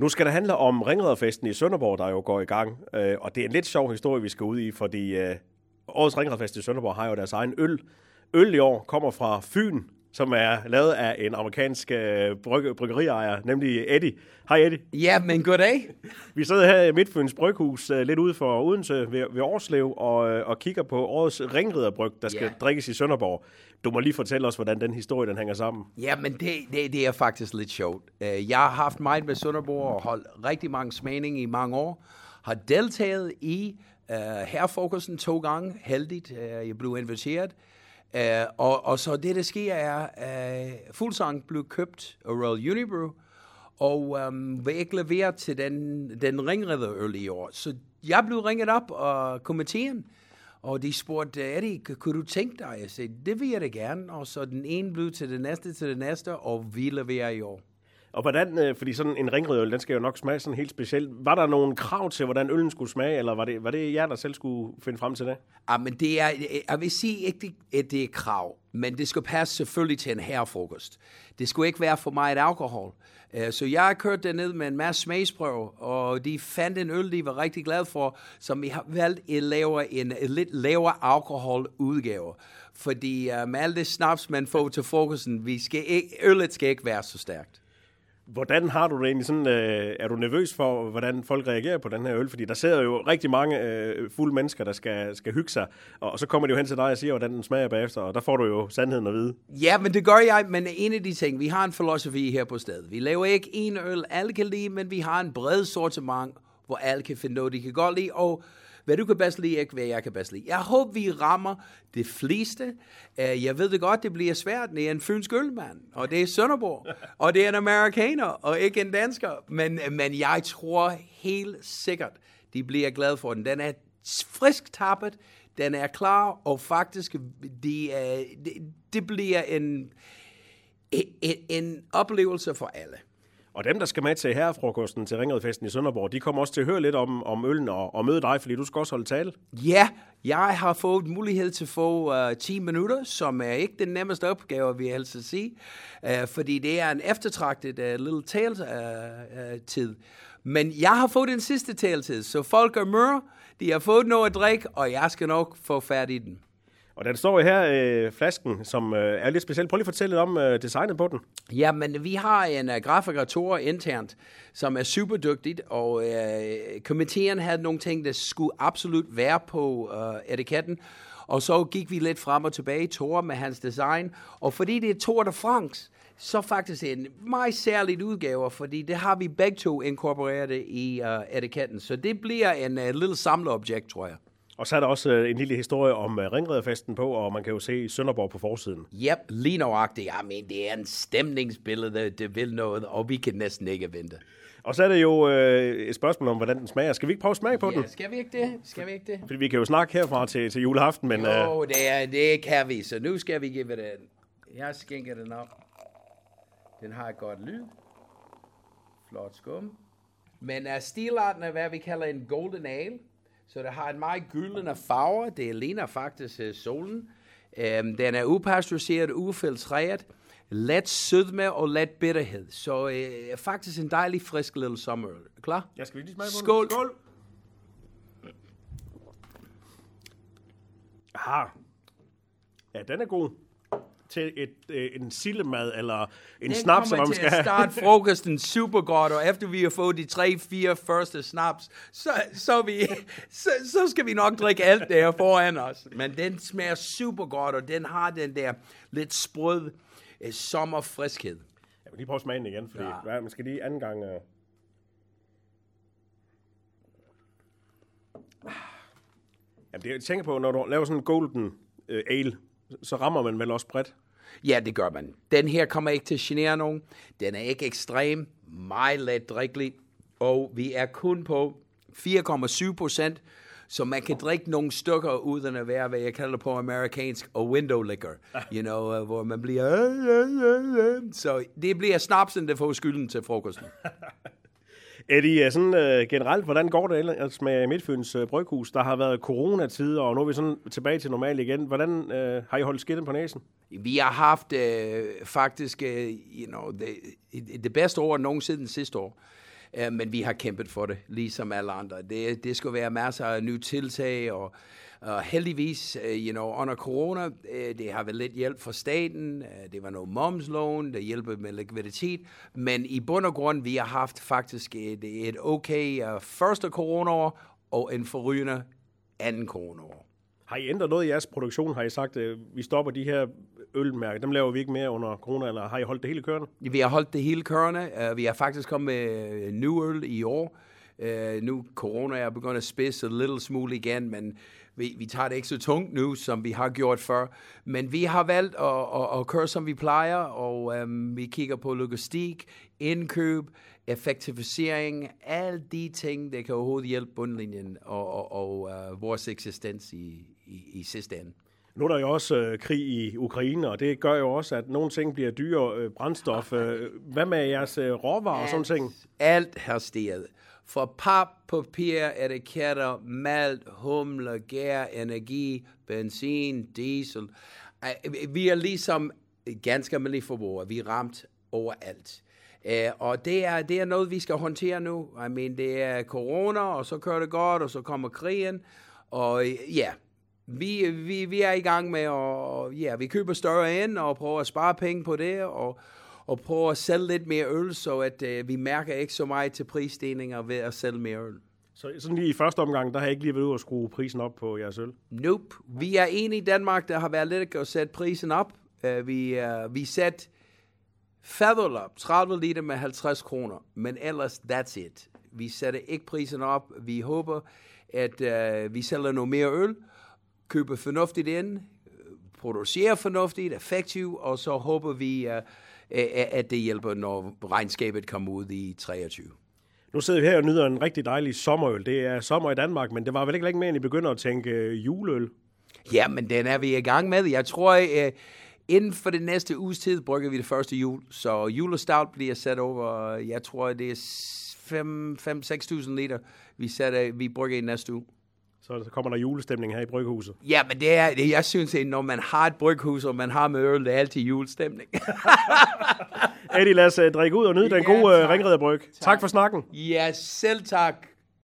Nu skal det handle om Ringredderfesten i Sønderborg, der jo går i gang. Øh, og det er en lidt sjov historie, vi skal ud i, fordi øh, årets Ringredderfest i Sønderborg har jo deres egen øl. Øl i år kommer fra Fyn, som er lavet af en amerikansk øh, bryg- bryggeriajer, nemlig Eddie. Hej Eddie. Ja, men goddag. Vi sidder her i Midtfyns Bryghus, øh, lidt ude for Odense ved, ved Årslev, og, øh, og kigger på årets ringriderbryg, der skal Ja. drikkes i Sønderborg. Du må lige fortælle os, hvordan den historie den hænger sammen. Ja, men det, det, det er faktisk lidt sjovt. Øh, Jeg har haft meget med Sønderborg og holdt rigtig mange smagninger i mange år. Har deltaget i uh, herrefokusen to gange, heldigt. Uh, jeg blev inviteret. Uh, og, og så det, der sker, er, uh, Fuglsang blev købt af Royal Unibrew, og øhm, um, var ikke leveret til den, den ringredderøl i år. Så jeg blev ringet op af komiteen, og de spurgte, Eddie, kunne du tænke dig? Jeg sagde, det vil jeg da gerne. Og så den ene blev til den næste, til den næste, og vi leverer i år. Og hvordan, øh, fordi sådan en ringrødøl, den skal jo nok smage sådan helt specielt. Var der nogle krav til, hvordan øllen skulle smage, eller var det, var det jer, der selv skulle finde frem til det? Ja, men det er, jeg vil sige ikke, at det er krav, men det skal passe selvfølgelig til en herrefrokost. Det skulle ikke være for meget alkohol. Øh, så jeg har kørt derned med en masse smagsprøver, og de fandt en øl, de var rigtig glade for, som vi har valgt at lave en lidt lavere alkoholudgave. Fordi øh, med alt det snaps, man får til frokosten, vi skal ikke, øllet skal ikke være så stærkt. Hvordan har du det egentlig sådan, øh, er du nervøs for, hvordan folk reagerer på den her øl? Fordi der sidder jo rigtig mange øh, fulde mennesker, der skal, skal hygge sig, og, og så kommer de jo hen til dig og siger, hvordan den smager bagefter, og der får du jo sandheden at vide. Ja, men det gør jeg, men en af de ting, vi har en filosofi her på stedet. Vi laver ikke en øl, alle kan lide, men vi har en bred sortiment, hvor alle kan finde noget, de kan godt lide, og hvad du kan bedst lide, ikke hvad jeg kan bedst lide. Jeg håber, vi rammer det fleste. Jeg ved det godt, det bliver svært. Det er en fynsk ølmand, og det er Sønderborg, og det er en amerikaner, og ikke en dansker. Men, men jeg tror helt sikkert, de bliver glade for den. Den er frisk tappet, den er klar, og faktisk, de, det, det bliver en, en, en oplevelse for alle. Og dem, der skal med til herrefrokosten til Ringredfesten i Sønderborg, de kommer også til at høre lidt om, om øllen og, og møde dig, fordi du skal også holde tale. Ja, jeg har fået mulighed til at få øh, uh, 10 minutter, som er ikke den nemmeste opgave, vi altså sige, uh, fordi det er en eftertragtet uh, lille taletid. Uh, uh, tid. Men jeg har fået den sidste taletid, så folk er møre, de har fået noget at drikke, og jeg skal nok få fat i den. Og den står jo her, øh, flasken, som øh, er lidt speciel. Prøv lige at fortælle lidt om øh, designet på den. Ja, men vi har en uh, grafiker, Tore, internt, som er super dygtigt, og øh, komiteen havde nogle ting, der skulle absolut være på øh, etiketten. Og så gik vi lidt frem og tilbage, Tore med hans design. Og fordi det er Tour de France, så faktisk en meget særlig udgave, fordi det har vi begge to inkorporeret i uh, etiketten. Så det bliver en uh, lille samleobjekt, tror jeg. Og så er der også øh, en lille historie om øh, Ringredderfesten på, og man kan jo se Sønderborg på forsiden. Yep, lige nøjagtigt. Jeg mener, det er en stemningsbillede, der vil noget, og vi kan næsten ikke vente. Og så er det jo øh, et spørgsmål om, hvordan den smager. Skal vi ikke prøve at smage på den? Ja, skal vi ikke det? Skal vi ikke det? Fordi vi kan jo snakke herfra til, til juleaften, men øh, Jo, det, er, det kan vi, så nu skal vi give det en. Jeg skænker den op. Den har et godt lyd. Flot skum. Men uh, stilarten er, hvad vi kalder en golden ale. Så det har en meget gyldne farve. Det ligner faktisk uh, solen. Um, den er upasteuriseret, ufiltreret. Let sødme og let bitterhed. Så uh, faktisk en dejlig, frisk lille sommerøl. Klar? jeg skal vi lige smage på Skål. den? Skål! Aha. Ja, den er god. Til et, øh, en sillemad eller en Den snaps, som man skal have. starte frokosten super godt, og efter vi har fået de tre, fire første snaps, så, så, vi, så, så skal vi nok drikke alt der foran os. Men den smager super godt, og den har den der lidt sprød øh, sommerfriskhed. Jeg vil lige prøve at smage den igen, fordi Ja. ja. man skal lige anden gang... Øh... Jamen, det, jeg tænker på, når du laver sådan en golden øh, ale, så rammer man vel også bredt. Ja, det gør man. Den her kommer ikke til at genere nogen. Den er ikke ekstrem, meget let drikkelig, og vi er kun på 4,7 procent, så man kan drikke nogle stykker uden at være, hvad jeg kalder på amerikansk, a window liquor. You know, uh, hvor man bliver... Så det bliver snapsen, der får skylden til frokosten. Eddie, øh, sådan øh, generelt, hvordan går det ellers med Midtfyns øh, Bryghus? Der har været coronatid, og nu er vi sådan tilbage til normal igen. Hvordan øh, har I holdt skidten på næsen? Vi har haft øh, faktisk øh, you know, det, det bedste år nogensinde sidste år. Men vi har kæmpet for det, ligesom alle andre. Det, det skulle være masser af nye tiltag, og og heldigvis, uh, you know, under corona, uh, det har været lidt hjælp fra staten, uh, det var noget momslån, der hjælper med likviditet, men i bund og grund, vi har haft faktisk et, et okay uh, første coronaår, og en forrygende anden coronaår. Har I ændret noget i jeres produktion? Har I sagt, at vi stopper de her ølmærker, dem laver vi ikke mere under corona, eller har I holdt det hele kørende? Vi har holdt det hele kørende. Øh, vi har faktisk kommet med øh, ny øl i år. Uh, nu corona er begyndt at spidse en lille smule igen, men vi, vi tager det ikke så tungt nu, som vi har gjort før. Men vi har valgt at, at, at køre, som vi plejer, og um, vi kigger på logistik, indkøb, effektivisering, alle de ting, der kan overhovedet hjælpe bundlinjen og, og, og uh, vores eksistens i, i, i sidste ende. Nu er der jo også øh, krig i Ukraine, og det gør jo også, at nogle ting bliver dyre øh, brændstof. Øh, hvad med jeres øh, råvarer og sådan ting? Alt har steget. For pap, papir, etiketter, malt, humle, gær, energi, benzin, diesel. Vi er ligesom ganske almindelige forbrugere. Vi er ramt overalt. Uh, og det er, det er noget, vi skal håndtere nu. I mean, det er corona, og så kører det godt, og så kommer krigen. Og ja, vi, vi, vi er i gang med at, ja, vi køber større ind, og prøver at spare penge på det, og, og prøver at sælge lidt mere øl, så at uh, vi mærker ikke så meget til prisstigninger ved at sælge mere øl. Så sådan lige i første omgang, der har jeg ikke lige været ude at skrue prisen op på jeres øl? Nope. Vi er en i Danmark, der har været lidt at sætte prisen op. Uh, vi, uh, vi sætter Featherlop, 30 liter med 50 kroner, men ellers, that's it. Vi sætter ikke prisen op. Vi håber, at uh, vi sælger noget mere øl, køber fornuftigt ind, producerer fornuftigt, effektivt, og så håber vi, uh, at det hjælper, når regnskabet kommer ud i 23. Nu sidder vi her og nyder en rigtig dejlig sommerøl. Det er sommer i Danmark, men det var vel ikke længe mere, end I begynder at tænke juleøl? Ja, men den er vi i gang med. Jeg tror, uh, Inden for det næste uges tid brygger vi det første jul, så julestout bliver sat over, jeg tror, det er 5-6.000 liter, vi, sætter, vi brygger i næste uge. Så kommer der julestemning her i bryghuset. Ja, men det er, det, jeg synes, at når man har et bryghus, og man har med øl, det er altid julestemning. Eddie, lad os uh, drikke ud og nyde ja, den gode uh, ringredderbryg. Tak. tak for snakken. Ja, selv tak.